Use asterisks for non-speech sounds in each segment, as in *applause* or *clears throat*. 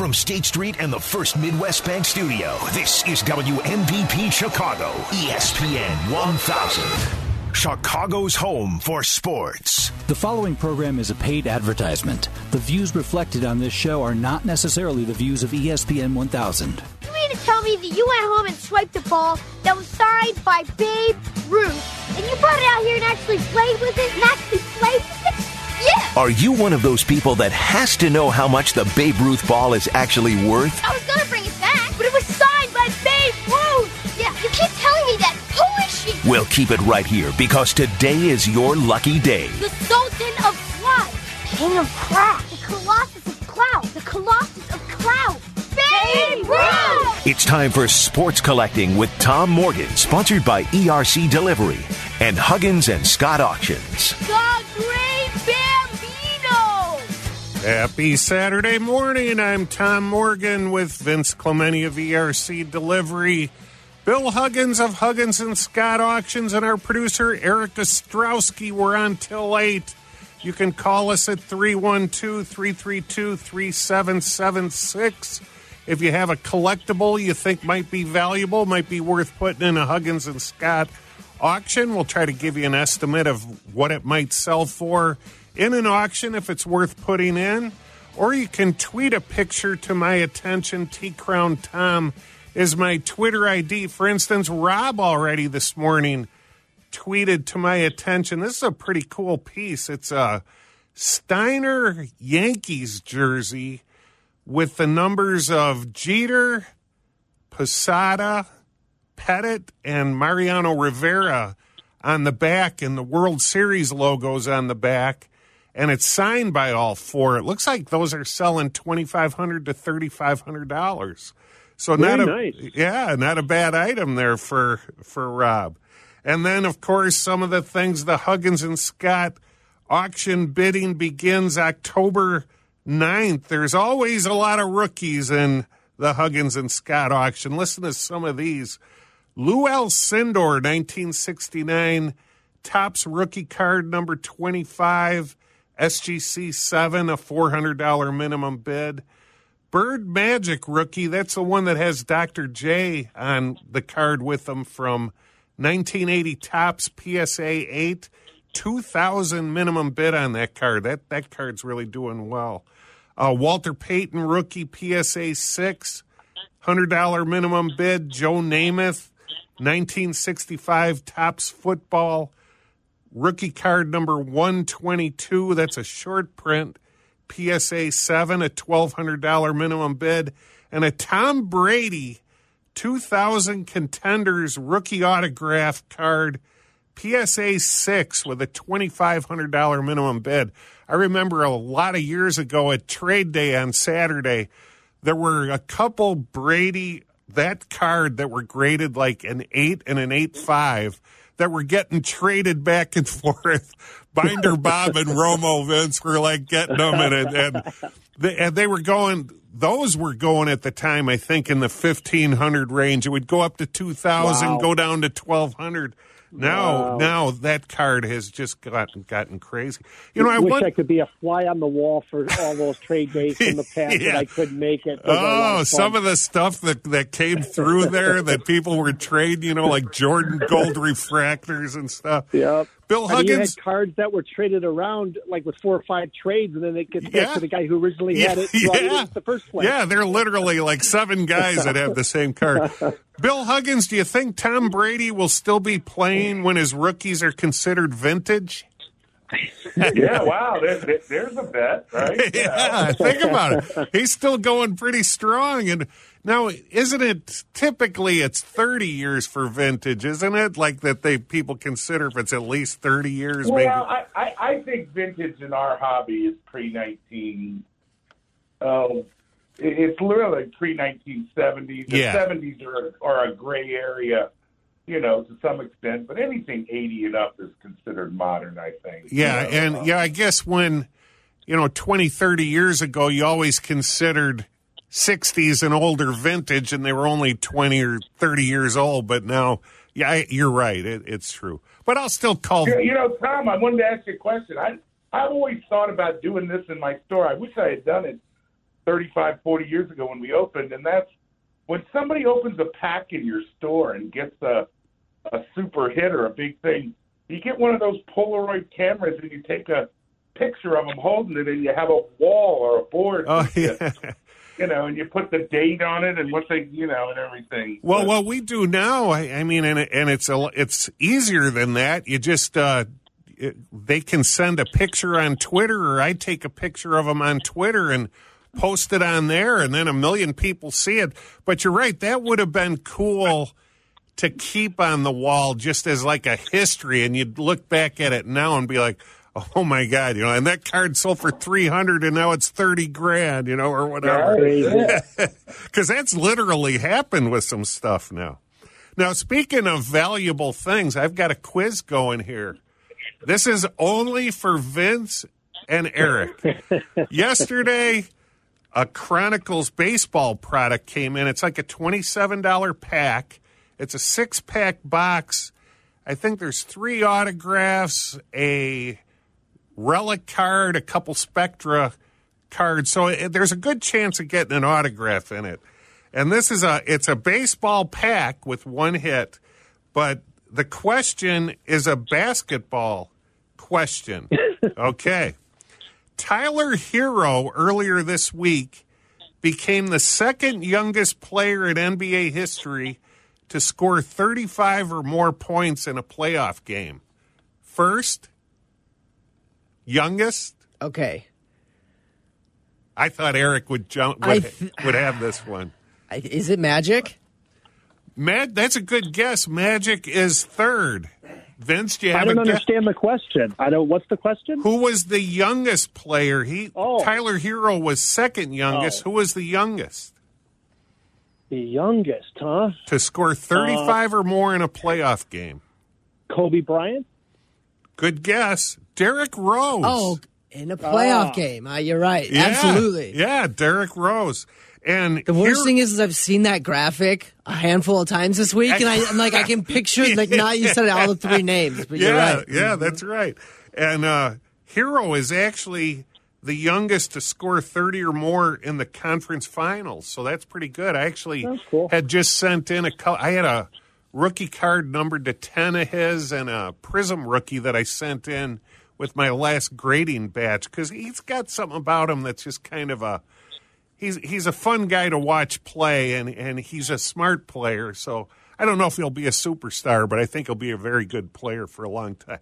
from State Street and the First Midwest Bank Studio, this is WMVP Chicago, ESPN 1000. Chicago's home for sports. The following program is a paid advertisement. The views reflected on this show are not necessarily the views of ESPN 1000. You mean to tell me that you went home and swiped a ball that was signed by Babe Ruth, and you brought it out here and actually played with it, and actually played with it? Yeah! Are you one of those people that has to know how much the Babe Ruth ball is actually worth? I was gonna bring it back, but it was signed by Babe Ruth! Yeah, you keep telling me that. Who is she? We'll keep it right here because today is your lucky day. The Sultan of Cloud, King of Crack, the Colossus of Clout, the Colossus of Clout, Babe Ruth! It's time for Sports Collecting with Tom Morgan, sponsored by ERC Delivery and Huggins and Scott Auctions. The Great Bambino! Happy Saturday morning. I'm Tom Morgan with Vince Clementi of ERC Delivery, Bill Huggins of Huggins and Scott Auctions, and our producer Eric Ostrowski. We're on till 8. You can call us at 312 332 3776. If you have a collectible you think might be valuable, might be worth putting in a Huggins and Scott auction, we'll try to give you an estimate of what it might sell for in an auction if it's worth putting in. Or you can tweet a picture to my attention. T Crown Tom is my Twitter ID. For instance, Rob already this morning tweeted to my attention. This is a pretty cool piece. It's a Steiner Yankees jersey with the numbers of Jeter, Posada, Pettitte, and Mariano Rivera on the back, and the World Series logos on the back. And it's signed by all four. It looks like those are selling twenty five hundred to thirty five hundred dollars. So Very not a nice. yeah, not a bad item there for for Rob. And then of course some of the things the Huggins and Scott auction bidding begins October 9th. There's always a lot of rookies in the Huggins and Scott auction. Listen to some of these. Lew Alcindor, 1969, Topps rookie card number 25, SGC 7, a $400 minimum bid. Bird Magic rookie, that's the one that has Dr. J on the card with them from 1980 Topps PSA 8. 2000 minimum bid on that card. That that card's really doing well. Uh, Walter Payton rookie PSA 6. $100 minimum bid. Joe Namath 1965 Topps football. Rookie card number 122. That's a short print. PSA 7, a $1,200 minimum bid. And a Tom Brady 2000 contenders rookie autograph card. PSA 6 with a $2,500 minimum bid. I remember a lot of years ago at trade day on Saturday, there were a couple Brady, that card that were graded like an 8 and an eight five that were getting traded back and *laughs* forth. Binder Bob and Romo Vince were like getting them, and, and, they, and they were going, those were going at the time, I think, in the 1500 range. It would go up to 2000, Wow. go down to 1200. Now, Wow. now that card has just gotten gotten crazy. You know, I wish want. I could be a fly on the wall for all those trade days from the *laughs* past, Yeah. but I couldn't make it. Those are a oh, lot Oh, of some of the stuff that, that came through there that people were trading, you know, like Jordan Gold *laughs* refractors and stuff. Yep. Bill I mean, you Huggins. had cards that were traded around like with four or five trades, and then it gets Yeah. back to the guy who originally had it it yeah. in the first place. Yeah, they're literally like seven guys that have the same card. *laughs* Bill Huggins, do you think Tom Brady will still be playing when his rookies are considered vintage? *laughs* yeah, wow. There, there- there's a bet, right? *laughs* yeah, think about it. *laughs* He's still going pretty strong. And now, isn't it typically it's 30 years for vintage, isn't it? Like that they people consider if it's at least 30 years, Well, maybe. I, I, I think vintage in our hobby is pre nineteen. Oh, um, it- it's literally pre nineteen seventies. The Yeah. seventies are are a gray area, you know, to some extent. But anything eighty and up is considered modern. I think. Yeah, You know, and uh, yeah, I guess when you know 20, 30 years ago, you always considered 60s and older vintage, and they were only 20 or 30 years old. But now, yeah, I, you're right. It, it's true. But I'll still call. You you know, Tom, I wanted to ask you a question. I I've always thought about doing this in my store. I wish I had done it 35, 40 years ago when we opened, and that's when somebody opens a pack in your store and gets a a super hit or a big thing. You get one of those Polaroid cameras and you take a picture of them holding it, and you have a wall or a board. Oh *laughs* yeah. *laughs* You know, and you put the date on it and what they, you know, and everything. Well, But- what we do now, I, I mean, and, and it's a, it's easier than that. You just uh, it, they can send a picture on Twitter, or I take a picture of them on Twitter and post it on there, and then a million people see it. But you're right, that would have been cool to keep on the wall just as like a history, and you'd look back at it now and be like. Oh my God! You know, and that card sold for three hundred, and now it's thirty grand. You know, or whatever because *laughs* that's literally happened with some stuff now. Now, speaking of valuable things, I've got a quiz going here. This is only for Vince and Eric. *laughs* Yesterday, a Chronicles baseball product came in. It's like a $27 pack. It's a six pack box. I think there's three autographs, a relic card, a couple Spectra cards. So it, there's a good chance of getting an autograph in it. And this is a it's a baseball pack with one hit, but the question is a basketball question. *laughs* Okay. Tyler Herro earlier this week became the second youngest player in NBA history to score 35 or more points in a playoff game. First, youngest, Okay. I thought Eric would jump would, th- would have this one. *sighs* Is it Magic? Mag, that's a good guess. Magic is third. Vince, do you have I don't a guess? understand the question. I don't. What's the question? Who was the youngest player? He Oh. Tyler Herro was second youngest. Oh. Who was the youngest The youngest, huh? to score 35 or more in a playoff game? Kobe Bryant. Good guess. Derrick Rose. Oh, in a playoff Ah. game. Uh, you're right. Yeah. Absolutely. Yeah, Derrick Rose. And The worst here- thing is, is I've seen that graphic a handful of times this week, and I, I'm like, I can picture *laughs* like not you said all the three names, but you're yeah, right. yeah, that's right. And uh, Herro is actually the youngest to score 30 or more in the conference finals. So that's pretty good. I actually cool. had just sent in a I had a rookie card numbered to 10 of his and a Prism rookie that I sent in with my last grading batch cuz he's got something about him that's just kind of a he's he's a fun guy to watch play and and he's a smart player. So I don't know if he'll be a superstar, but I think he'll be a very good player for a long time.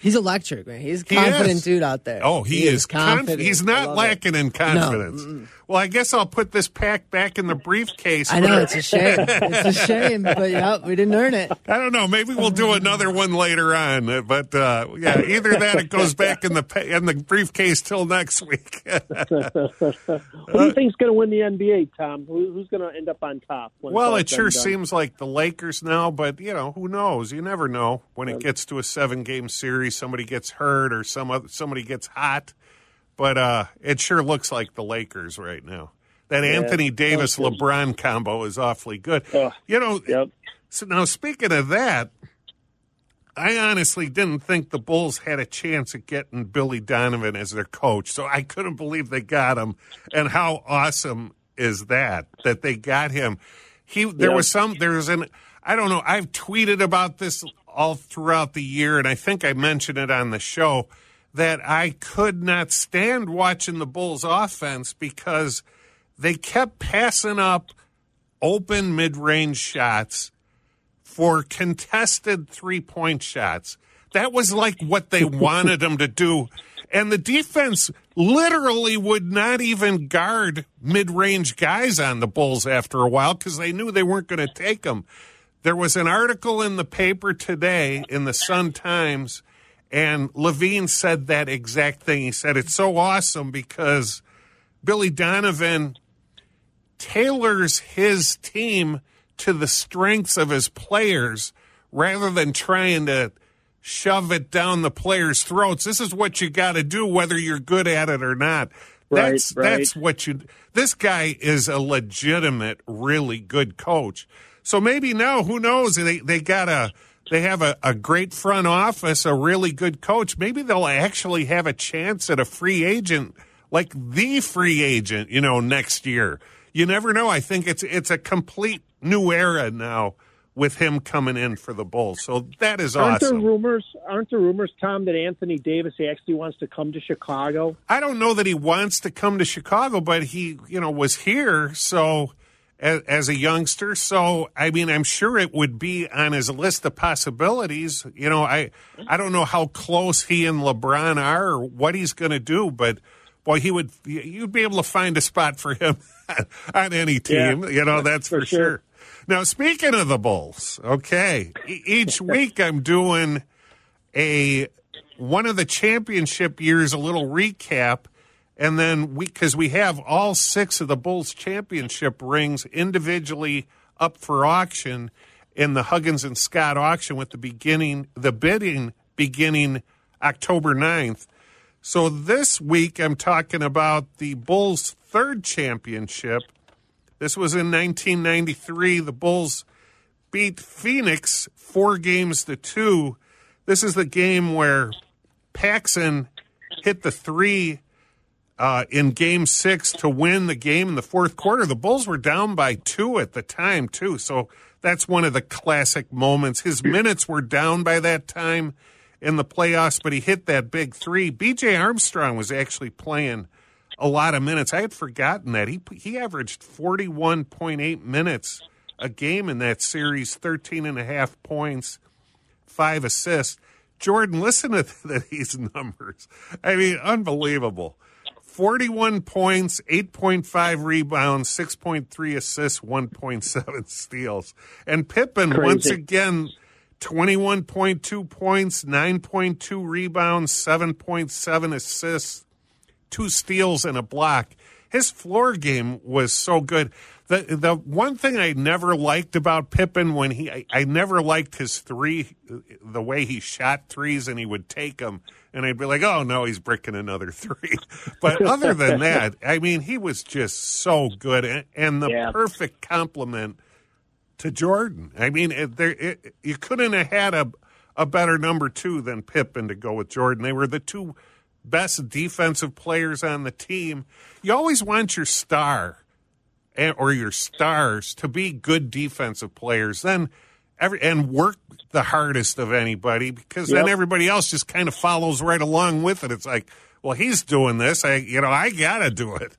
He's electric, man. He's a confident is. dude out there. Oh, he, is, confident. He's not love it. lacking in confidence. Well, I guess I'll put this pack back in the briefcase. I know it's a shame. It's a *laughs* shame, but yeah, we didn't earn it. I don't know. Maybe we'll do another one later on. But uh, yeah, either that, or it goes back in the pa- in the briefcase till next week. *laughs* Who do you think's going to win the NBA, Tom? Who, who's going to end up on top? well, it sure done? seems like the Lakers now, but you know who knows? You never know when it gets to a seven game series. Somebody gets hurt or some other, somebody gets hot. But uh, it sure looks like the Lakers right now. That Anthony Davis. LeBron combo is awfully good. Ugh. you know, Yep. So now, speaking of that, I honestly didn't think the Bulls had a chance at getting Billy Donovan as their coach. So I couldn't believe they got him. And how awesome is that that they got him? He there was some there's an I don't know. I've tweeted about this all throughout the year, and I think I mentioned it on the show that I could not stand watching the Bulls offense because they kept passing up open mid range shots for contested three point shots. That was like what they *laughs* wanted them to do. And the defense literally would not even guard mid range guys on the Bulls after a while because they knew they weren't going to take them. There was an article in the paper today in the Sun Times, and LaVine said that exact thing. He said, It's so awesome because Billy Donovan tailors his team to the strengths of his players rather than trying to shove it down the players' throats. This is what you got to do, whether you're good at it or not. Right, That's right. that's what you. This guy is a legitimate, really good coach. So maybe now, who knows? They they got a they have a, a great front office, a really good coach. Maybe they'll actually have a chance at a free agent like the free agent, you know, next year. You never know. I think it's it's a complete new era now with him coming in for the Bulls. So that is awesome. Aren't awesome. there rumors? Aren't there rumors, Tom, that Anthony Davis actually wants to come to Chicago? I don't know that he wants to come to Chicago, but he, you know, was here so as, as a youngster. So I mean, I'm sure it would be on his list of possibilities. You know, I I don't know how close he and LeBron are or what he's going to do, but boy, he would you'd be able to find a spot for him *laughs* on any team. Yeah, you know, that's for, for sure. sure. Now, speaking of the Bulls, okay, each *laughs* week I'm doing a one of the championship years, a little recap, and then we because we have all six of the Bulls championship rings individually up for auction in the Huggins and Scott auction with the beginning the bidding beginning October 9th. So this week I'm talking about the Bulls third championship. This was in 1993. The Bulls beat Phoenix four games to two. This is the game where Paxson hit the three uh, in game six to win the game in the fourth quarter. The Bulls were down by two at the time, too. So that's one of the classic moments. His minutes were down by that time in the playoffs, but he hit that big three. BJ Armstrong was actually playing a lot of minutes. I had forgotten that. He, he averaged 41.8 minutes a game in that series, 13 and a half points, five assists. Jordan, listen to *laughs* these numbers. I mean, unbelievable. 41 points, 8.5 rebounds, 6.3 assists, 1.7 *laughs* steals. And Pippen, Crazy. once again, 21.2 points, 9.2 rebounds, 7.7 assists, two steals, and a block. His floor game was so good. The the one thing I never liked about Pippen when he I, I never liked his three the way he shot threes and he would take them and I'd be like oh no he's bricking another three *laughs* but other than *laughs* that I mean he was just so good and, and the Yeah. perfect compliment to Jordan I mean it, there it, you couldn't have had a a better number two than Pippen to go with Jordan they were the two best defensive players on the team you always want your star and, or your stars to be good defensive players, then every and work the hardest of anybody because then everybody else just kind of follows right along with it. It's like, well, he's doing this, I you know, I gotta do it.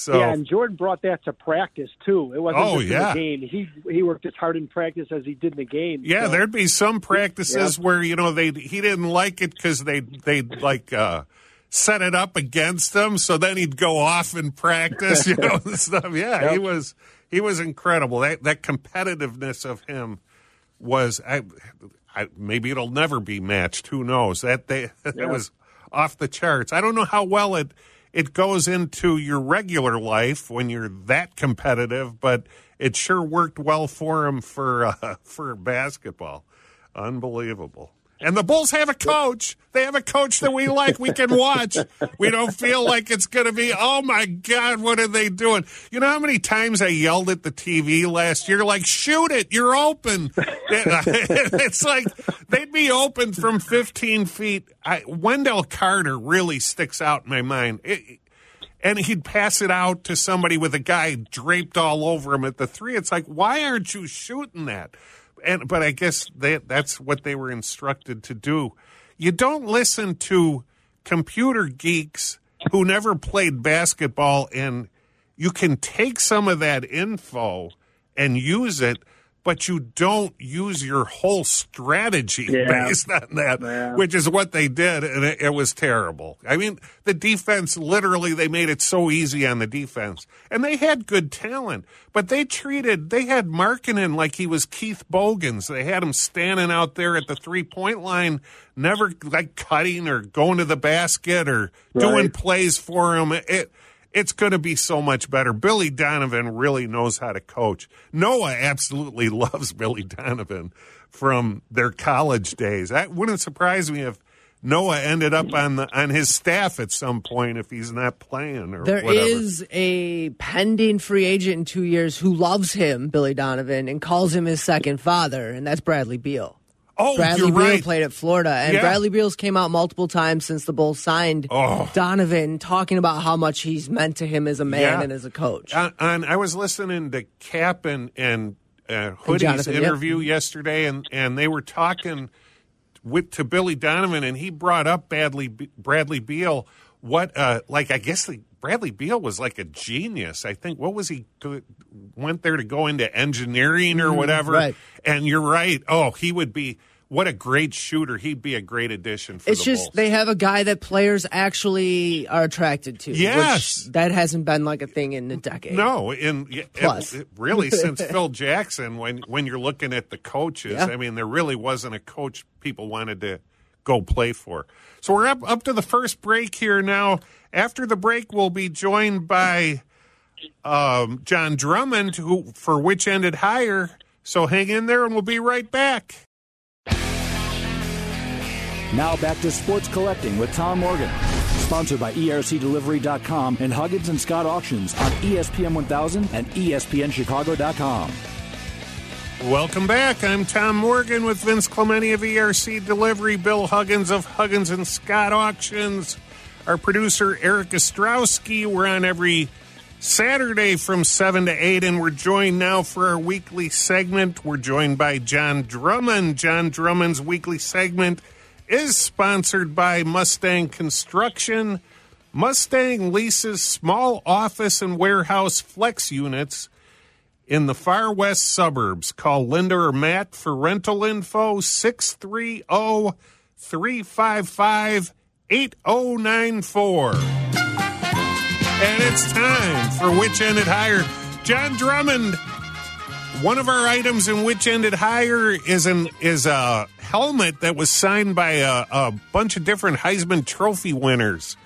So Yeah, and Jordan brought that to practice too. It wasn't Oh, just yeah. in the game. He he worked as hard in practice as he did in the game. Yeah, So- there'd be some practices where you know they he didn't like it because they they like uh, set it up against him, so then he'd go off in practice, *laughs* you know, and stuff. Yeah, he was he was incredible. That that competitiveness of him was I, I maybe it'll never be matched. Who knows? That they that *laughs* was off the charts. I don't know how well it it goes into your regular life when you're that competitive, but it sure worked well for him for uh, *laughs* for basketball. Unbelievable. And the Bulls have a coach. They have a coach that we like. We can watch. We don't feel like it's going to be, oh my God, what are they doing? You know how many times I yelled at the TV last year, like, shoot it, you're open. *laughs* *laughs* it's like they'd be open from 15 feet. I, Wendell Carter really sticks out in my mind. It, and he'd pass it out to somebody with a guy draped all over him at the three. It's like, why aren't you shooting that? And but I guess they, that's what they were instructed to do. You don't listen to computer geeks who never played basketball, and you can take some of that info and use it, but you don't use your whole strategy Yeah. based on that, Yeah. which is what they did, and it, it was terrible. I mean, the defense literally they made it so easy on the defense, and they had good talent, but they treated they had Markkanen like he was Keith Bogans. They had him standing out there at the three point line, never like cutting or going to the basket or doing plays for him. It it's going to be so much better. Billy Donovan really knows how to coach. Noah absolutely *laughs* loves Billy Donovan from their college days. That wouldn't surprise me if Noah ended up on the on his staff at some point if he's not playing or There is whatever. a pending free agent in two years who loves him, Billy Donovan, and calls him his second father, and that's Bradley Beal. Oh, Bradley Beal right. played at Florida, and Yeah. Bradley Beal's came out multiple times since the Bulls signed Oh. Donovan, talking about how much he's meant to him as a man Yeah. and as a coach. On, on, I was listening to Cap and and uh, Hoodie's Jonathan, yep. interview yesterday, and and they were talking with to Billy Donovan, and he brought up Bradley Bradley Beal. What uh, like I guess the, Bradley Beal was like a genius. I think what was he went there to go into engineering or whatever. Mm, right. And you're right. Oh, he would be what a great shooter. He'd be a great addition for It's just Bulls. they have a guy that players actually are attracted to. Yes. which that hasn't been like a thing in a decade. No, in yeah, it- Plus. it really *laughs* since Phil Jackson, when when you're looking at the coaches, Yeah. I mean, there really wasn't a coach people wanted to go play for. So we're up up to the first break here now. After the break, we'll be joined by um, John Drummond, who for which ended higher. So hang in there, and we'll be right back. Now back to Sports Collecting with Tom Morgan. Sponsored by ERCDelivery.com and Huggins and Scott Auctions on ESPN 1000 and ESPNChicago.com. Welcome back. I'm Tom Morgan with Vince Clementi of ERC Delivery, Bill Huggins of Huggins and Scott Auctions, our producer Eric Ostrowski. We're on every Saturday from 7 to 8, and we're joined now for our weekly segment. We're joined by John Drummond. John Drummond's weekly segment is sponsored by Mustang Construction. Mustang leases small office and warehouse flex units in the far west suburbs. Call Linda or Matt for rental info 630 355 8094. And it's time for Which Ended Higher. John Drummond, one of our items in Which Ended Higher is an is a helmet that was signed by a, a bunch of different Heisman Trophy winners.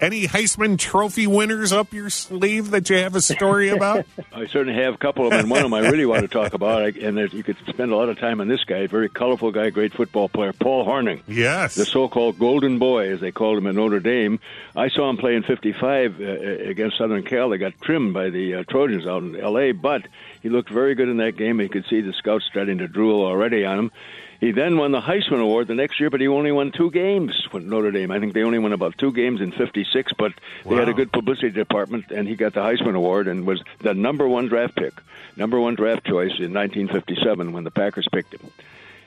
Any Heisman Trophy winners up your sleeve that you have a story about? *laughs* I certainly have a couple of them, and one of them I really want to talk about. And you could spend a lot of time on this guy, very colorful guy, great football player, Paul Hornung. yes. The so-called Golden Boy, as they called him at Notre Dame. I saw him play in '55 uh, against Southern Cal. They got trimmed by the uh, Trojans out in L.A., but he looked very good in that game. You could see the scouts starting to drool already on him. He then won the Heisman Award the next year, but he only won two games with Notre Dame. I think they only won about two games in '56, but they had a good publicity department, and he got the Heisman Award and was the number one draft pick, number one draft choice in 1957 when the Packers picked him.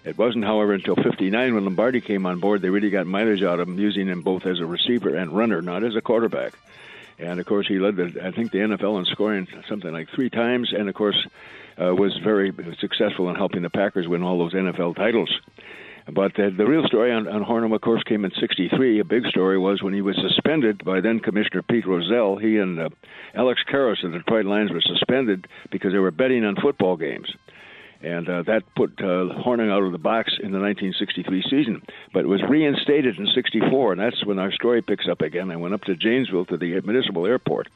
It wasn't, however, until 59 when Lombardi came on board, they really got mileage out of him, using him both as a receiver and runner, not as a quarterback. And of course, he led, the, I think, the NFL in scoring something like three times, and of course, uh, was very successful in helping the Packers win all those NFL titles. But the, the real story on, on of course, came in '63. A big story was when he was suspended by then Commissioner Pete Rozelle. He and uh, Alex Karras of the Detroit Lions were suspended because they were betting on football games and uh, that put uh, Hornung out of the box in the 1963 season. But it was reinstated in '64, and that's when our story picks up again. I went up to Janesville to the municipal airport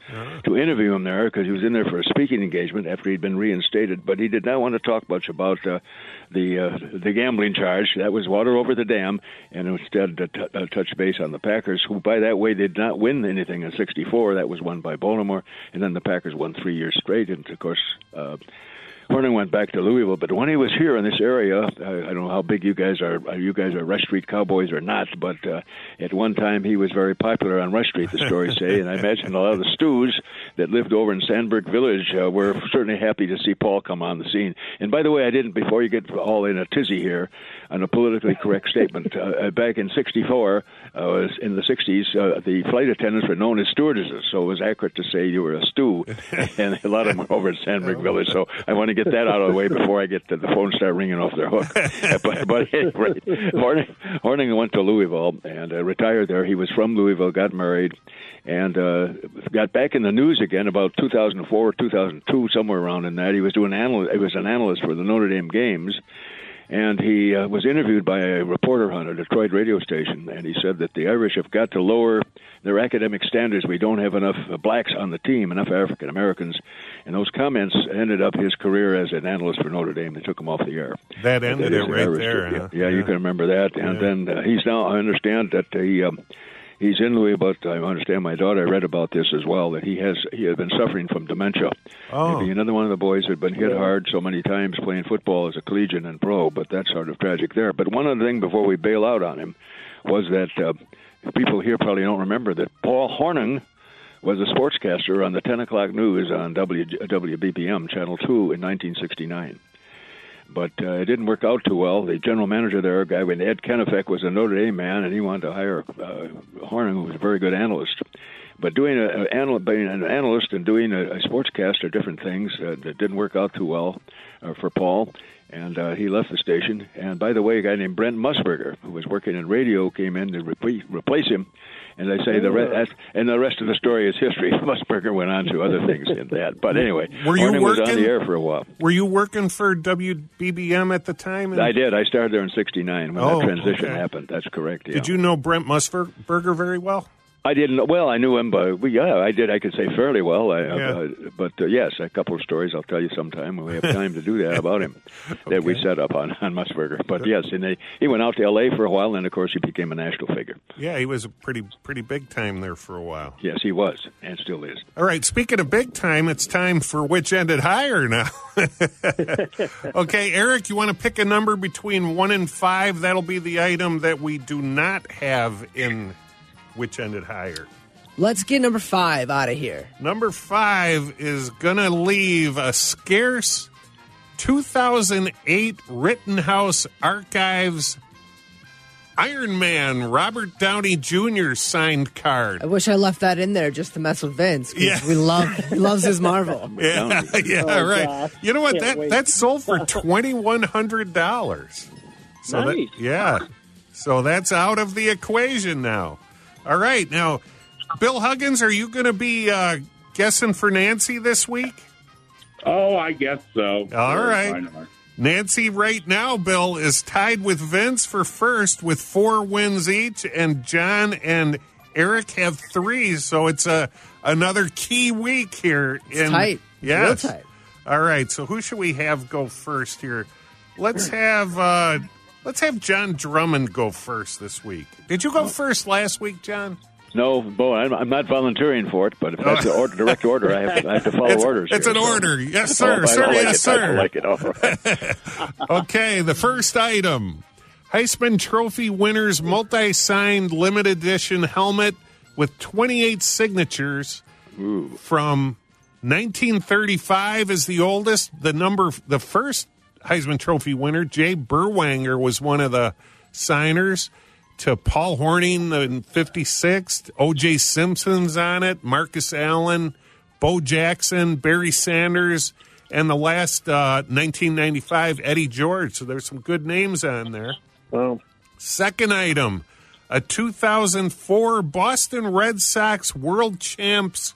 to interview him there because he was in there for a speaking engagement after he'd been reinstated. But he did not want to talk much about uh, the uh, the gambling charge. That was water over the dam, and instead uh, t- uh, touch base on the Packers, who by that way did not win anything in '64. That was won by Baltimore, and then the Packers won three years straight, and of course. Uh, went back to Louisville, but when he was here in this area, I, I don't know how big you guys are. You guys are Rush Street Cowboys or not, but uh, at one time he was very popular on Rush Street. The stories say, and I imagine a lot of the stews that lived over in Sandburg Village uh, were certainly happy to see Paul come on the scene. And by the way, I didn't before you get all in a tizzy here on a politically correct statement. Uh, uh, back in '64, uh, was in the '60s, uh, the flight attendants were known as stewardesses, so it was accurate to say you were a stew, *laughs* and a lot of them were over at Sandburg Village. So I want to get that out of the way before I get to the phone start ringing off their hook. *laughs* but but *laughs* anyway, Hornung, Hornung went to Louisville and uh, retired there. He was from Louisville, got married, and uh, got back in the news again about 2004 or 2002, somewhere around in that. He was doing anal- He was an analyst for the Notre Dame games. And he uh, was interviewed by a reporter on a Detroit radio station, and he said that the Irish have got to lower their academic standards. We don't have enough uh, blacks on the team, enough African Americans. And those comments ended up his career as an analyst for Notre Dame. They took him off the air. That ended is it right Irish there. huh? Yeah, yeah, you can remember that. And Yeah. then uh, he's now. I understand that he um, he's in Louisville. But I understand my daughter read about this as well that he has he had been suffering from dementia. Oh. Maybe another one of the boys had been hit hard so many times playing football as a collegiate and pro, but that's sort of tragic there. But one other thing before we bail out on him was that uh, people here probably don't remember that Paul Hornung was a sportscaster on the 10 o'clock news on w, WBBM Channel 2 in 1969 but uh, it didn't work out too well. The general manager there, a guy named Ed Kennefick, was a Notre Dame man, and he wanted to hire uh, Hornung, who was a very good analyst. But doing a, a anal- being an analyst and doing a, a sportscast are different things. Uh, that didn't work out too well uh, for Paul, and uh, he left the station. And by the way, a guy named Brent Musburger, who was working in radio, came in to re- replace him. And they say the re- that's, and the rest of the story is history. *laughs* Musburger went on to other things in that. But anyway, Were you Hornung was on working- the air for a while. Were you working for WBBM at the time? I did. I started there in '69 when Oh, that transition okay. happened. That's correct. Yeah. Did you know Brent Musburger very well? I didn't. Well, I knew him, but yeah, I did. I could say fairly well. I, Yeah. uh, but uh, yes, a couple of stories I'll tell you sometime when we have time to do that about him *laughs* that we set up on on Musburger. But yes, and they, he went out to L.A. for a while, and of course he became a national figure. Yeah, he was a pretty pretty big time there for a while. Yes, he was, and still is. All right, speaking of big time, it's time for which ended higher now. *laughs* okay, Eric, you want to pick a number between one and five? That'll be the item that we do not have in which ended higher. Let's get number five out of here. Number five is going to leave a scarce 2008 Rittenhouse Archives Iron Man Robert Downey Jr. signed card. I wish I left that in there just to mess with Vince. Yeah. we love he loves his Marvel. *laughs* Yeah, yeah, Oh, right. gosh. You know what? Can't That wait. that sold for *laughs* twenty one hundred dollars. So that, Nice. yeah, so that's out of the equation now. All right, now, Bill Huggins, are you going to be uh, guessing for Nancy this week? Oh, I guess so. All Sure, right. Nancy, right now, Bill is tied with Vince for first with four wins each, and John and Eric have three. So it's a another key week here. In, tight. Yes. Real tight. All right. So who should we have go first here? Let's have uh, let's have John Drummond go first this week. Did you go first last week, John? No, Bo, I'm, I'm not volunteering for it, but if that's the oh. order, direct order, I have to, I have to follow It's, orders. it's here, an so- order. Yes, Oh, sir. I sir. like yes, it. sir. I like it. Oh. All right. *laughs* Okay, the first item Heisman Trophy winners multi signed limited edition helmet with 28 signatures from 1935 is the oldest. The number, the first Heisman Trophy winner, Jay Berwanger, was one of the signers. To Paul Hornung in 56, O.J. Simpson's on it, Marcus Allen, Bo Jackson, Barry Sanders, and the last uh, 1995 Eddie George. So there's some good names on there. Well, Second item, a 2004 Boston Red Sox World Champs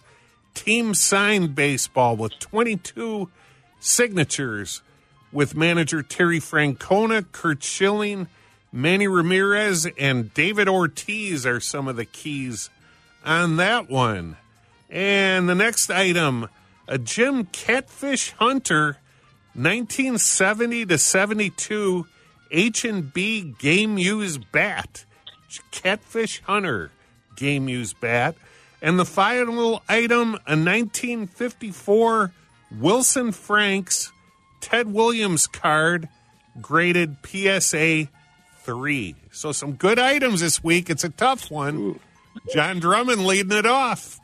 team signed baseball with 22 signatures with manager Terry Francona, Curt Schilling, Manny Ramirez, and David Ortiz are some of the keys on that one. And the next item, a Jim Catfish Hunter 1970 to 72 H&B game Use bat. Catfish Hunter game Use bat. And the final item, a 1954 Wilson Franks Ted Williams card graded PSA 3. So some good items this week. It's a tough one. John Drummond leading it off.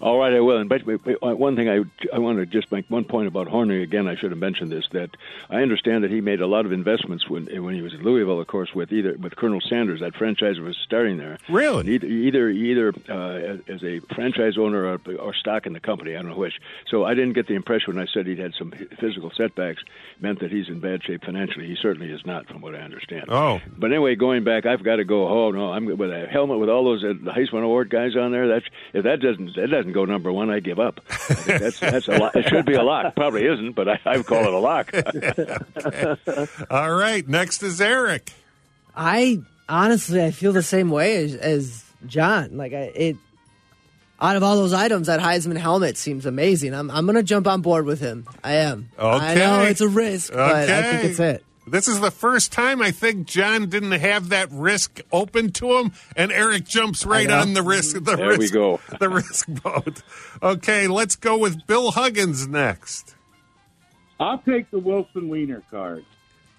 All right, I will. And but wait, one thing I I want to just make one point about Horner again. I should have mentioned this that I understand that he made a lot of investments when when he was in Louisville, of course, with either with Colonel Sanders. That franchise was starting there. Really? Either either either uh, as a franchise owner or, or stock in the company. I don't know which. So I didn't get the impression when I said he'd had some physical setbacks meant that he's in bad shape financially. He certainly is not, from what I understand. Oh. But anyway, going back, I've got to go. Oh no, I'm with a helmet with all those uh, Heisman Award guys on there. That's if that doesn't that doesn't go number one, I give up. I *laughs* that's that's a lot. It should be a lock. Probably isn't, but I, I call it a lock. *laughs* All right, next is Eric. I honestly I feel the same way as, as John. Like I, it out of all those items, that Heisman helmet seems amazing. I'm I'm gonna jump on board with him. I am. Okay. I know it's a risk, but I think it's it. This is the first time I think John didn't have that risk open to him, and Eric jumps right on the risk. The There we risk, go. *laughs* The risk boat. Okay, let's go with Bill Huggins next. I'll take the Wilson Wiener card.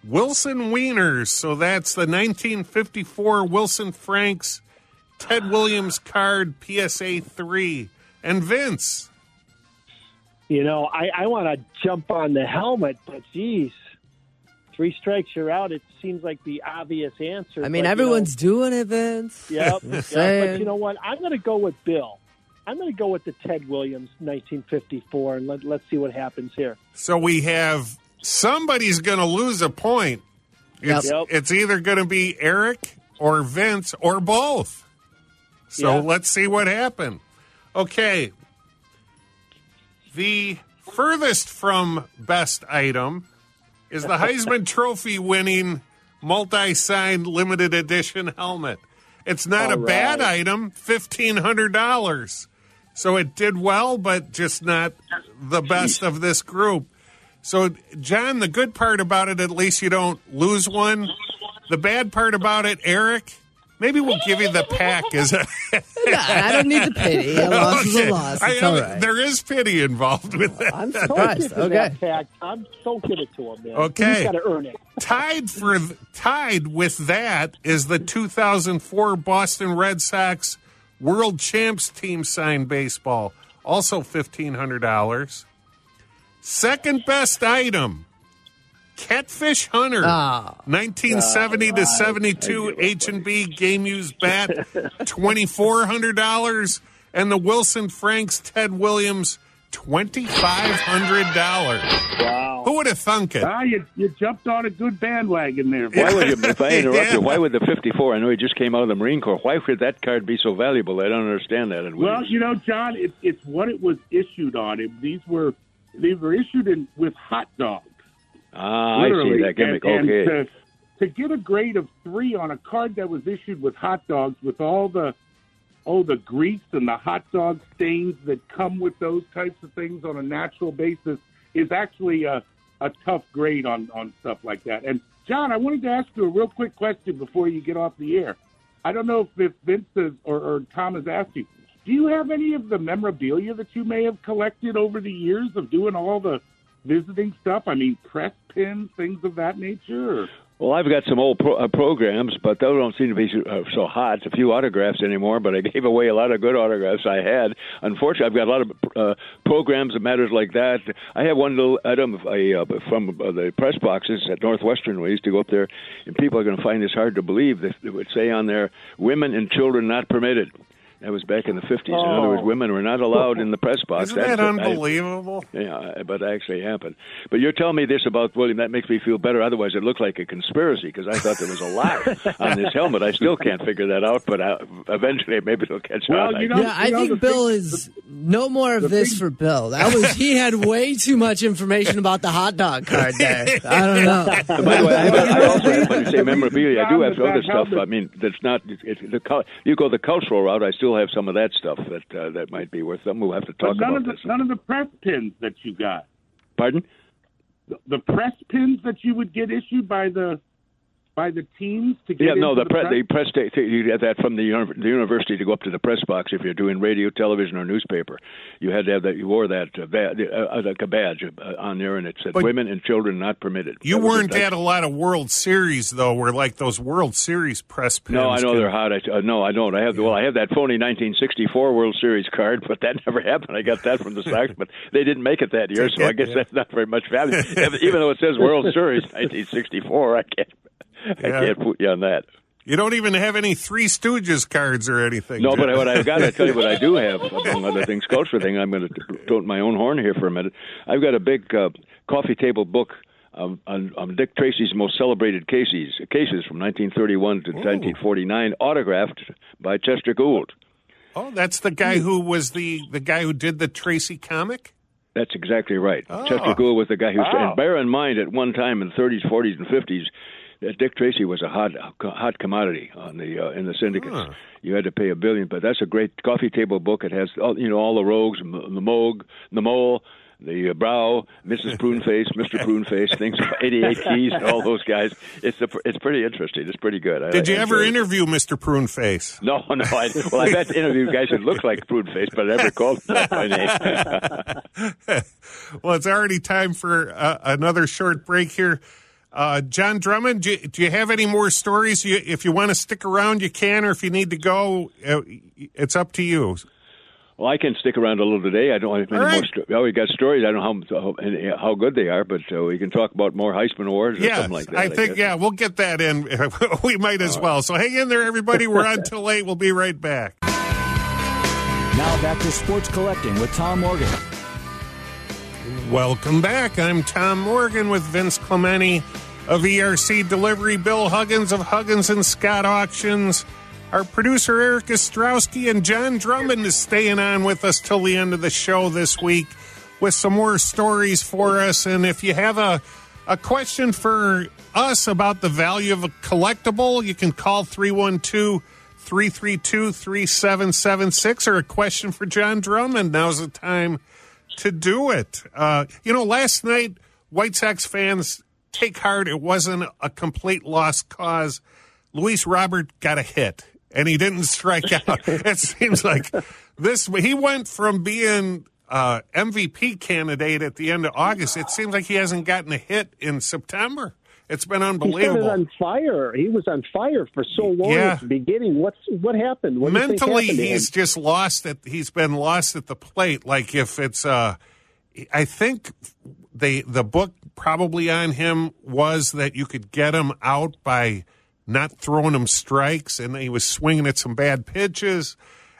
Wilson Wieners. So that's the 1954 Wilson Franks Ted Williams card PSA 3. And Vince. You know, I, I want to jump on the helmet, but geez, three strikes, you're out. It seems like the obvious answer. I mean, but, you everyone's doing it, Vince. know, *laughs* yep, Just yep. But you know what? I'm going to go with Bill. I'm going to go with the Ted Williams 1954, and let, let's see what happens here. So we have somebody's going to lose a point. It's, Yep. it's either going to be Eric or Vince or both. So Yeah. let's see what happened. Okay. The furthest from best item is the Heisman Trophy winning multi signed limited edition helmet. It's not a All bad item, $1,500. So it did well, but just not the best of this group. So, John, the good part about it, at least you don't lose one. The bad part about it, Eric, maybe we'll give you the pack as a. *laughs* Nah, I don't need the pity. A loss is a loss. It's am- all right. There is pity involved with that. I'm Don't surprised. give Okay. that pack, Tom. Don't give it to him, man. Okay. He's got to earn it. tied for tied with that is the 2004 Boston Red Sox World Champs team signed baseball, also $1500. Second best item Catfish Hunter, Ah. 1970 to 72 H&B game used bat, *laughs* $2400 and the Wilson Franks Ted Williams $2500. Wow. Who would have thunk it? Ah, you, you jumped on a good bandwagon there. *laughs* Why would you, if I interrupt Yeah. you, why would the 54, I know he just came out of the Marine Corps, why would that card be so valuable? I don't understand that. And Well, you know, John, it, it's what it was issued on. It, these were they were issued in with hot dogs. Ah, I see literally. that gimmick. And, okay. and to, to get a grade of three on a card that was issued with hot dogs, with all the oh the grease and the hot dog stains that come with those types of things on a natural basis, is actually a, a tough grade on on stuff like that. And John, I wanted to ask you a real quick question before you get off the air. I don't know if, if Vince has, or, or Tom has asked you. Do you have any of the memorabilia that you may have collected over the years of doing all the visiting stuff? I mean, press pins, things of that nature. Well, I've got some old pro- uh, programs, but those don't seem to be so, uh, so hot. A few autographs anymore, but I *laughs* gave away a lot of good autographs I had. Unfortunately, I've got a lot of uh, programs and matters like that. I have one little item of uh, from uh, the press boxes at Northwestern. We used to go up there, and people are going to find this hard to believe. That it would say on there, "Women and children not permitted." That was back in the 50s. In other words, Oh. women were not allowed in the press box. Isn't That's that a- I- unbelievable? yeah, but it actually happened. But you're telling me this about William. That makes me feel better. Otherwise, it looked like a conspiracy because I thought there was a lot *laughs* on this helmet. I still can't figure that out, but uh, eventually maybe they'll catch Well, on. you know- Yeah, I you know, think Bill thing- is no more of this thing- for Bill. That was he had way too much information about the hot dog card there. *laughs* I don't know. And by the way, I, have, I also have, when you say memorabilia, I do have other stuff. helmet- I mean, that's not. It, it, the cul- you go the cultural route. I still have some of that stuff that uh, that might be worth something. We'll have to But talk none about of the this. none of the press pins that you got. Pardon? The, the press pins that you would get issued by the by the teams to get Yeah, no, into the, pre- press. the press sta- you get that from the, uni- the university to go up to the press box if you're doing radio, television, or newspaper. You had to have that. You wore that uh, ba- uh, like a badge uh, on there, and it said But- "Women and children not permitted." You That weren't at a lot of World Series though, where like those World Series press pins. No, I know can- they're hot. I, uh, no, I don't. I have well, I have that phony 1964 World Series card, but that *laughs* never happened. I got that from the Sox, but they didn't make it that year, so I guess Yeah. that's not very much value. *laughs* Even though it says World Series 1964, I can't. I Yeah. can't put you on that. You don't even have any Three Stooges cards or anything. No, but what I've got, I tell you what I do have, *laughs* among other things, culture thing. I'm going to tote my own horn here for a minute. I've got a big uh, coffee table book um, on, on Dick Tracy's most celebrated cases, cases from 1931 to 1949, autographed by Chester Gould. Oh, that's the guy who was the the guy who did the Tracy comic. That's exactly right. Oh. Chester Gould was the guy who. Wow. And bear in mind, at one time in the 30s, 40s, and 50s, that Dick Tracy was a hot, hot commodity on the uh, in the syndicates. Huh. You had to pay a billion, but that's a great coffee table book. It has all, you know all the rogues, the Moog, the Mole, the uh, Brow, Mrs. *laughs* Pruneface, Mr. Pruneface, things, 88 *laughs* Keys, all those guys. It's a, it's pretty interesting. It's pretty good. I, Did you I ever it. interview Mr. Pruneface? No, no. I, well, I've had to interview guys who look like Pruneface, but I never called them by name. *laughs* well, it's already time for uh, another short break here. Uh, John Drummond, do you, do you have any more stories? You, if you want to stick around, you can, or if you need to go, uh, it's up to you. Well, I can stick around a little today. I don't have many All right. more. Sto- oh, we got stories. I don't know how how, how good they are, but uh, we can talk about more Heisman Awards or Yeah, something like that. I think, guess. yeah, we'll get that in. *laughs* we might as well. So hang in there, everybody. We're on *laughs* till late. We'll be right back. Now back to sports collecting with Tom Morgan. Welcome back. I'm Tom Morgan with Vince Clementi of ERC Delivery, Bill Huggins of Huggins and Scott Auctions. Our producer Eric Ostrowski and John Drummond is staying on with us till the end of the show this week with some more stories for us. And if you have a a question for us about the value of a collectible, you can call 312 332 3776 or a question for John Drummond. Now's the time to do it. Uh, you know, last night, White Sox fans take heart. It wasn't a complete lost cause. Luis Robert got a hit and he didn't strike out. *laughs* it seems like this, he went from being uh, MVP candidate at the end of August. It seems like he hasn't gotten a hit in September. It's been unbelievable. He unbelievable. on fire. He was on fire for so long Yeah. at the beginning. What's what happened? What do you think mentally happened he's just lost at he's been lost at the plate like if it's uh i think they the book probably on him was that you could get him out by not throwing him strikes and he was swinging at some bad pitches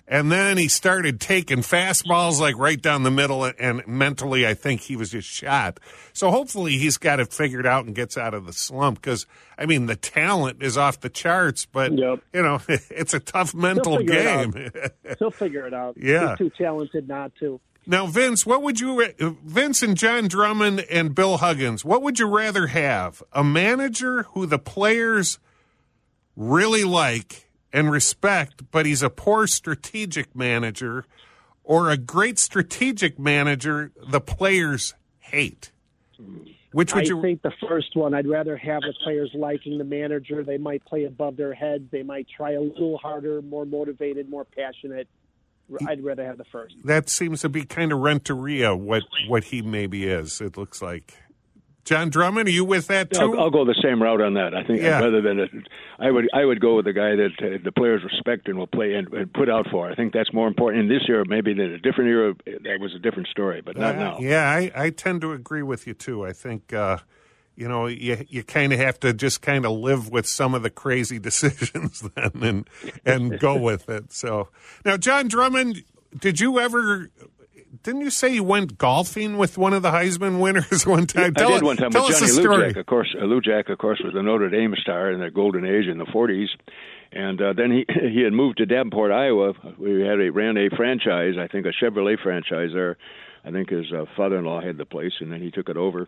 and then he started taking fastballs like right down the middle and mentally i think he was just shot so hopefully he's got it figured out and gets out of the slump because i mean the talent is off the charts but Yep. you know *laughs* it's a tough mental out. game *laughs* He'll figure it out. Yeah. He's too talented not to. Now vince what would you vince and john drummond and bill huggins what would you rather have a manager who the players really like and respect but he's a poor strategic manager or a great strategic manager the players hate which would I you I think the first one. I'd rather have the players liking the manager. They might play above their heads. They might try a little harder, more motivated, more passionate. I'd rather have the first. that seems to be kind of renteria what what he maybe is it looks like john drummond are you with that too I'll, I'll go the same route on that. I think Yeah. rather than a, I would I would go with the guy that uh, the players respect and will play and, and put out for. I think that's more important. In this year, maybe in a different era, that was a different story, but not Uh, now. Yeah, I, I tend to agree with you too. I think uh, you know you you kind of have to just kind of live with some of the crazy *laughs* decisions then and and go with it. So now, John Drummond, did you ever? Didn't you say you went golfing with one of the Heisman winners *laughs* one time? I Tell did one time tell with Johnny. Lujack. Of course, uh, Lujack, of course, was a Notre Dame star in the golden age in the '40s, and uh, then he *laughs* he had moved to Davenport, Iowa. We had a ran a franchise, I think a Chevrolet franchise there. I think his uh, father-in-law had the place, and then he took it over.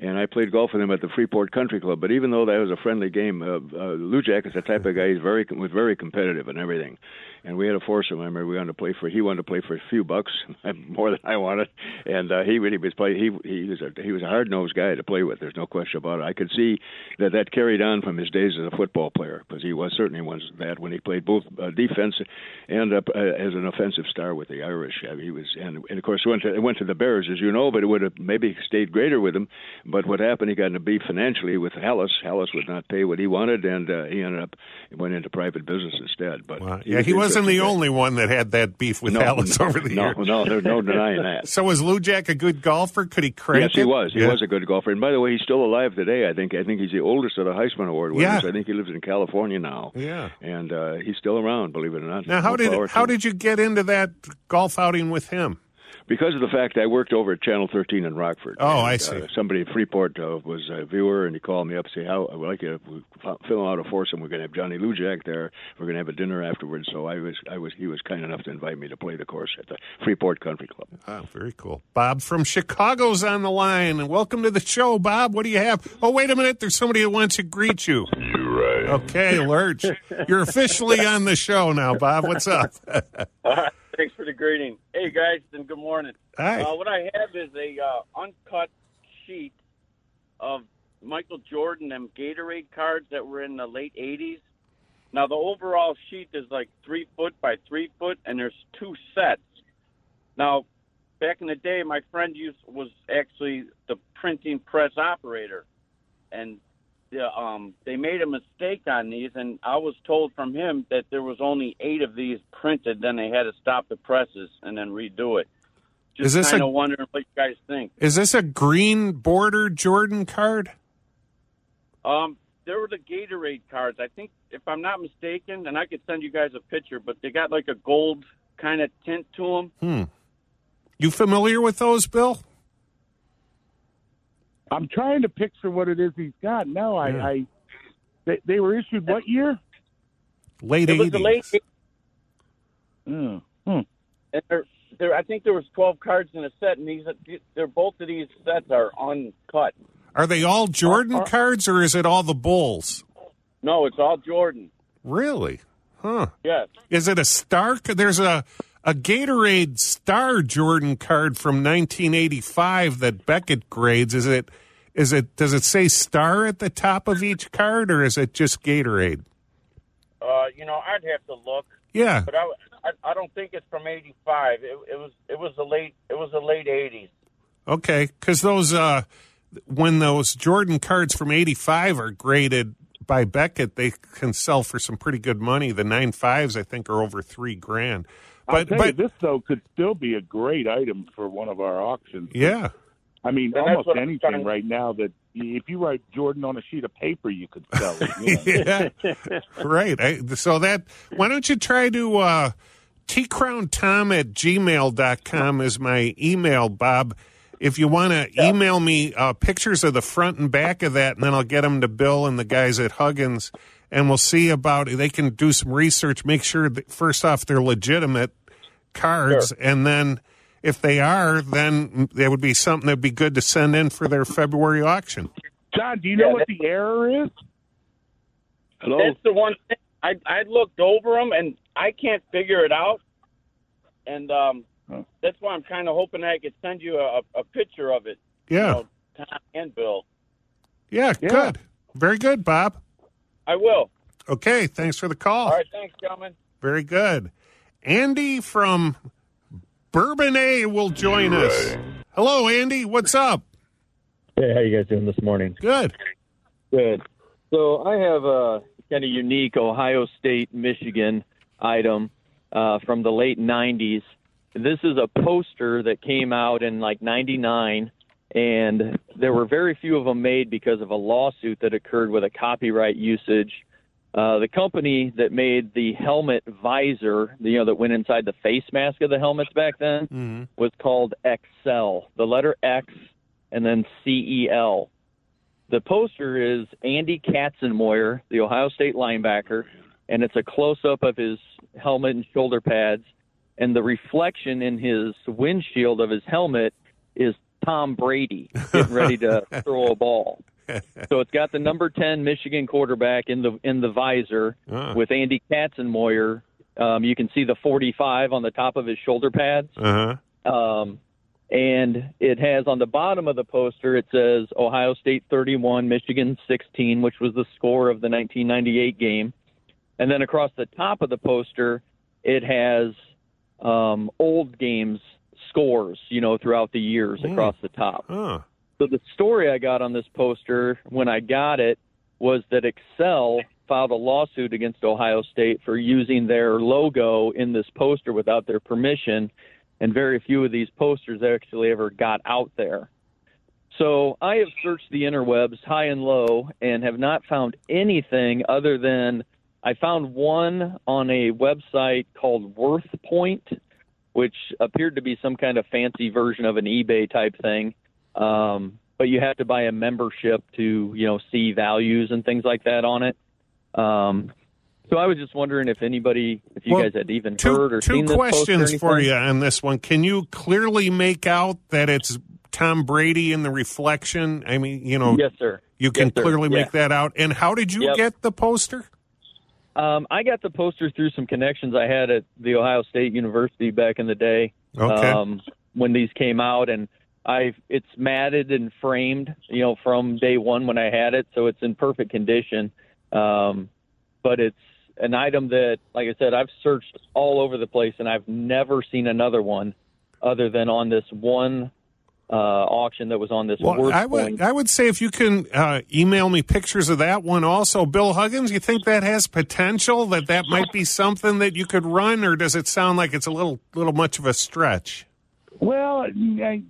And I played golf with him at the Freeport Country Club. But even though that was a friendly game, uh, uh, Lujack is the type of guy. He's very was very competitive and everything. And we had a foursome. I remember we wanted to play for. He wanted to play for a few bucks, *laughs* more than I wanted. And uh, he really was play. He he was a he was a hard nosed guy to play with. There's no question about it. I could see that that carried on from his days as a football player because he was certainly was that when he played both uh, defense and uh, as an offensive star with the Irish. I mean, he was and, and of course went to went to the Bears as you know, but it would have maybe stayed greater with him. But what happened? He got in a beef financially with Halas. Halas would not pay what he wanted, and uh, he ended up went into private business instead. But Wow. Yeah, was he wasn't the interesting guy. only one that had that beef with no, Alice no, over the no, years. No, no, there's no denying that. *laughs* So was Lujack a good golfer? Could he crank Yes, he it? was. He Yeah. was a good golfer. And by the way, he's still alive today. I think. I think he's the oldest of the Heisman Award winners. Yeah. I think he lives in California now. Yeah. And uh, he's still around, believe it or not. Now, how did how him. did you get into that golf outing with him? Because of the fact I worked over at Channel 13 in Rockford. Oh, And, I see. Uh, somebody at Freeport uh, was a viewer, and he called me up and said, "How I would like you to fill out a foursome. We're going to have Johnny Lujack there. We're going to have a dinner afterwards." So I was, I was, he was kind enough to invite me to play the course at the Freeport Country Club. Oh, very cool. Bob from Chicago's on the line. and Welcome to the show, Bob. What do you have? Oh, wait a minute. There's somebody that wants to greet you. You're right. Okay, Lurch. You're officially on the show now, Bob. What's up? *laughs* Thanks for the greeting. Hey guys, and good morning. Hi. Uh, what I have is a uh, uncut sheet of Michael Jordan and Gatorade cards that were in the late '80s. Now the overall sheet is like three foot by three foot, and there's two sets. Now, back in the day, my friend used was actually the printing press operator, and the, um, they made a mistake on these, and I was told from him that there was only eight of these printed. Then they had to stop the presses and then redo it. Just Is this kind a- of wondering what you guys think. Is this a green border Jordan card? Um, there were the Gatorade cards. I think, if I'm not mistaken, and I could send you guys a picture, but they got like a gold kind of tint to them. Hmm. You familiar with those, Bill? I'm trying to picture what it is he's got. No, I, Yeah. I they, they were issued what year? Late It was the 80s. late, Mm. Hmm. and there, there. I think there was 12 cards in a set, and these, they're both of these sets are uncut. Are they all Jordan cards or is it all the Bulls? No, it's all Jordan. Really? Huh. Yes. Is it a Stark? There's a a Gatorade Star Jordan card from 1985 that Beckett grades. Is it? Is it? Does it say Star at the top of each card, or is it just Gatorade? Uh, you know, I'd have to look, Yeah. but I, I, I don't think it's from '85. It, it was, it was the late, it was the late '80s. Okay, because those uh, when those Jordan cards from '85 are graded by Beckett, they can sell for some pretty good money. The nine fives, I think, are over three grand. I'll But you, this though could still be a great item for one of our auctions. yeah, I mean, And almost anything right now that if you write Jordan on a sheet of paper, you could sell it. you *laughs* know. yeah, right. I, so that why don't you try to uh, tcrowntom at gmail.com is my email, Bob. If you want to email me uh, pictures of the front and back of that, and then I'll get them to Bill and the guys at Huggins, and we'll see about it. they can do some research, make sure that first off they're legitimate cards, and then if they are, then there would be something that'd be good to send in for their February auction. John, do you know what the error is? Hello. That's the one thing. I I looked over them and I can't figure it out, and um, Huh. that's why I'm kind of hoping I could send you a, a picture of it. Yeah, You know, Tom and Bill. yeah, Yeah. good, very good, Bob. I will. Okay, thanks for the call. All right, thanks, gentlemen. Very good. Andy from Bourbonnais will join us. Hello, Andy. What's up? Hey, how you guys doing this morning? Good. Good. So I have a kind of unique Ohio State, Michigan item uh, from the late '90s. This is a poster that came out in like '99, and there were very few of them made because of a lawsuit that occurred with a copyright usage. Uh, the company that made the helmet visor, you know, that went inside the face mask of the helmets back then, Mhm. was called Excel. The letter X and then CEL. The poster is Andy Katzenmoyer, the Ohio State linebacker, and it's a close up of his helmet and shoulder pads. And the reflection in his windshield of his helmet is Tom Brady getting ready to *laughs* throw a ball. So it's got the number 10 Michigan quarterback in the in the visor Ah. with Andy Katzenmoyer. Um, you can see the 45 on the top of his shoulder pads. Uh huh. Um, and it has on the bottom of the poster it says Ohio State 31, Michigan 16, which was the score of the 1998 game. And then across the top of the poster, it has um, old games scores, you know, throughout the years Hmm. across the top. Oh. So the story I got on this poster when I got it was that Excel filed a lawsuit against Ohio State for using their logo in this poster without their permission, and very few of these posters actually ever got out there. So I have searched the interwebs high and low and have not found anything other than I found one on a website called Worth Point, which appeared to be some kind of fancy version of an eBay type thing. Um, but you have to buy a membership to, you know, see values and things like that on it. Um, so I was just wondering if anybody, if you Well, guys had even Two, heard or two seen this questions for you on this one. Can you clearly make out that it's Tom Brady in the reflection? I mean, you know, Yes, sir. you can Yes, clearly Yeah. make that out. And how did you Yep. get the poster? Um, I got the poster through some connections I had at the Ohio State University back in the day. Okay. Um, when these came out, and I it's matted and framed, you know, from day one when I had it, so it's in perfect condition. Um, but it's an item that, like I said, I've searched all over the place, and I've never seen another one other than on this one uh, auction that was on this Well, worst I would point. I would say if you can uh, email me pictures of that one also, Bill Huggins. You think that has potential? That that might be something that you could run, or does it sound like it's a little little much of a stretch? Well, I,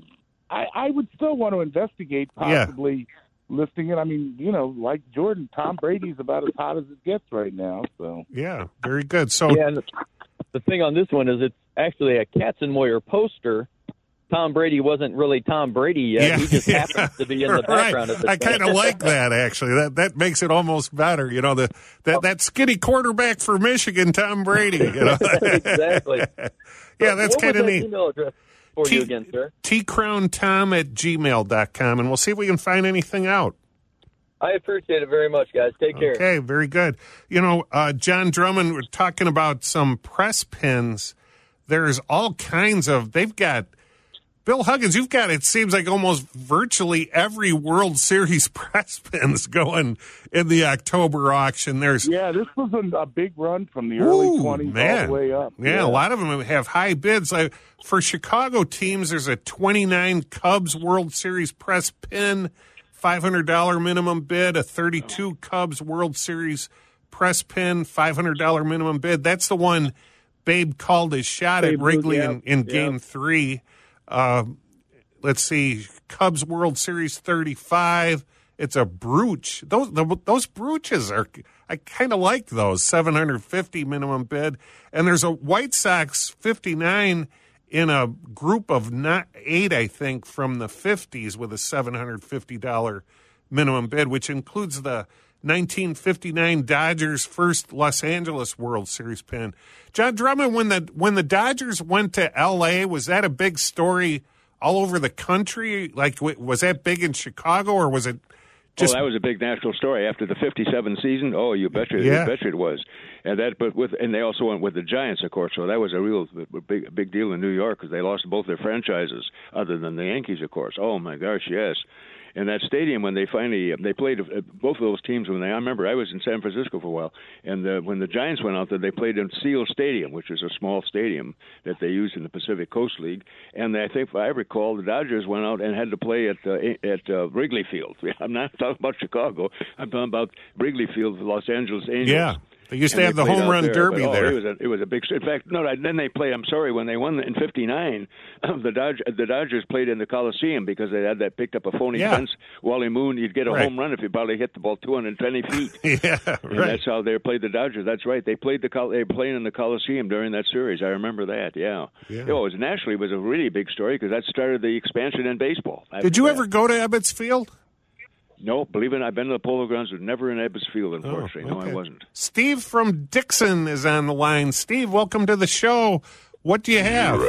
I would still want to investigate Yeah. possibly listing it. I mean, you know, like Jordan, Tom Brady's about as hot as it gets right now. So Yeah, very good. So yeah, and the- the thing on this one is it's actually a Katzenmoyer poster. Tom Brady wasn't really Tom Brady yet. Yeah, he just yeah. *laughs* happens to be in the Right. background of the I kind of like that actually. That that makes it almost better. You know, the that that skinny quarterback for Michigan, Tom Brady. You know? *laughs* exactly. *laughs* yeah, that's kind of neat. Email address for T- you again, sir. tcrowntom at gmail.com, and we'll see if we can find anything out. I appreciate it very much, guys. Take care. Okay, very good. You know, uh, John Drummond, we're talking about some press pins. There's all kinds of, they've got, Bill Huggins, you've got, it seems like almost virtually every World Series *laughs* press pins going in the October auction. There's, yeah, this was a, a big run from the early twenties all the way up. Yeah, a lot of them have high bids. Like for Chicago teams, there's a 29 Cubs World Series press pin, $500 minimum bid, a 32 Cubs World Series press pin, $500 minimum bid. That's the one Babe called his shot Babe at Wrigley yeah, in, in yeah. game three. Uh, let's see, Cubs World Series 35. It's a brooch. Those the, those brooches are. I kind of like those. 750 minimum bid, and there's a White Sox 59 in a group of not eight, I think, from the 50s with a 750 dollar minimum bid, which includes the 1959 Dodgers first Los Angeles World Series pin. John Drummond, when the when the Dodgers went to L.A., was that a big story all over the country? Like, was that big in Chicago, or was it oh, just? oh, that was a big national story after the '57 season. Oh, you betcha, Yeah. you betcha it was. And that, but with, and they also went with the Giants, of course. So that was a real big, big deal in New York because they lost both their franchises, other than the Yankees, of course. Oh my gosh, yes. And that stadium, when they finally they played uh, both of those teams, when they I remember I was in San Francisco for a while, and uh, when the Giants went out there, they played in Seal Stadium, which is a small stadium that they used in the Pacific Coast League. And I think, if I recall, the Dodgers went out and had to play at uh, at uh, Wrigley Field. *laughs* I'm not talking about Chicago. I'm talking about Wrigley Field, the Los Angeles Angels. Yeah. They used to have the home run there, derby but, oh, there. It was a, it was a big. In fact, no. Then they play. I'm sorry. When they won in '59, *clears throat* the Dodgers the Dodgers played in the Coliseum because they had that picked up a phony Yeah. fence. Wally Moon, you'd get a Right. home run if you probably hit the ball 220 feet. *laughs* yeah, And that's how they played the Dodgers. That's right. They played the Col- they playing in the Coliseum during that series. I remember that. Yeah. Yeah. It was nationally it was a really big story because that started the expansion in baseball. Did you Yeah. ever go to Ebbets Field? No, believe it. I've been to the Polo Grounds, but never in Ebbets Field. Unfortunately, no, Oh, okay. I wasn't. Steve from Dixon is on the line. Steve, welcome to the show. What do you have?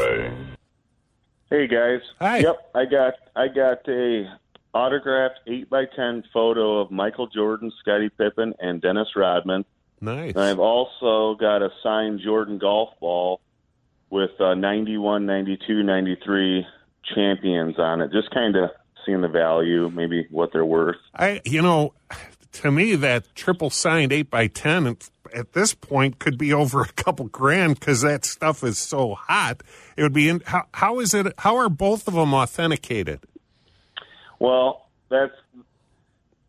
Hey guys. Hi. Yep, I got I got a autographed eight by ten photo of Michael Jordan, Scottie Pippen, and Dennis Rodman. Nice. And I've also got a signed Jordan golf ball with uh, 91, 92, 93 champions on it. Just kind of seeing the value, maybe what they're worth. I, you know, to me, that triple signed eight by ten at- this point could be over a couple grand because that stuff is so hot. It would be. In, how, how is it? How are both of them authenticated? Well, that's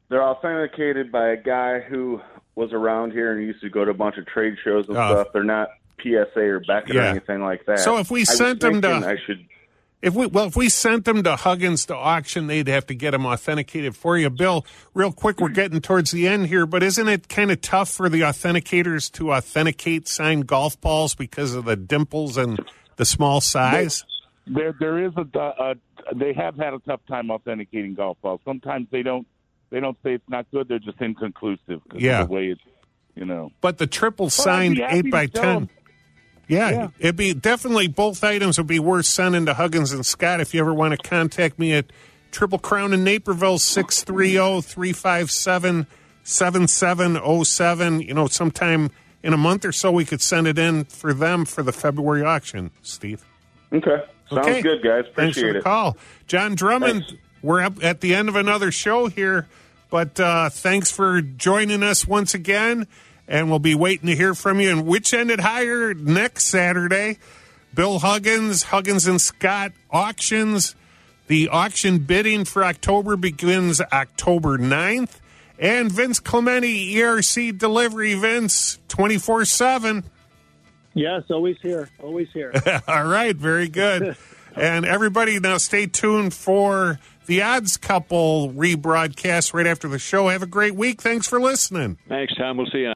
they're authenticated by a guy who was around here and used to go to a bunch of trade shows and Oh. stuff. They're not PSA or Beckett Yeah. or anything like that. So if we I sent them to- I should If we well, if we sent them to Huggins to auction, they'd have to get them authenticated for you. Bill, real quick, we're getting towards the end here, but isn't it kind of tough for the authenticators to authenticate signed golf balls because of the dimples and the small size? There, there is a, a. They have had a tough time authenticating golf balls. Sometimes they don't. They don't say it's not good. They're just inconclusive. Yeah. the way it's, you know. But the triple signed eight by ten. 'em. Yeah, Yeah. it'd be definitely both items would be worth sending to Huggins and Scott if you ever want to contact me at Triple Crown in Naperville 630-357-7707. You know, sometime in a month or so, we could send it in for them for the February auction, Steve. Okay. Sounds Okay. good, guys. Thanks for Appreciate the it. call. John Drummond, Thanks. we're up at the end of another show here, but uh, thanks for joining us once again. And we'll be waiting to hear from you. And which ended higher next Saturday? Bill Huggins, Huggins and Scott auctions. The auction bidding for October begins October 9th. And Vince Clementi, ERC delivery, Vince, 24 7. Yes, always here. Always here. *laughs* All right, very good. *laughs* and everybody, now stay tuned for the odds couple rebroadcast right after the show. Have a great week. Thanks for listening. Thanks, Tom. We'll see you.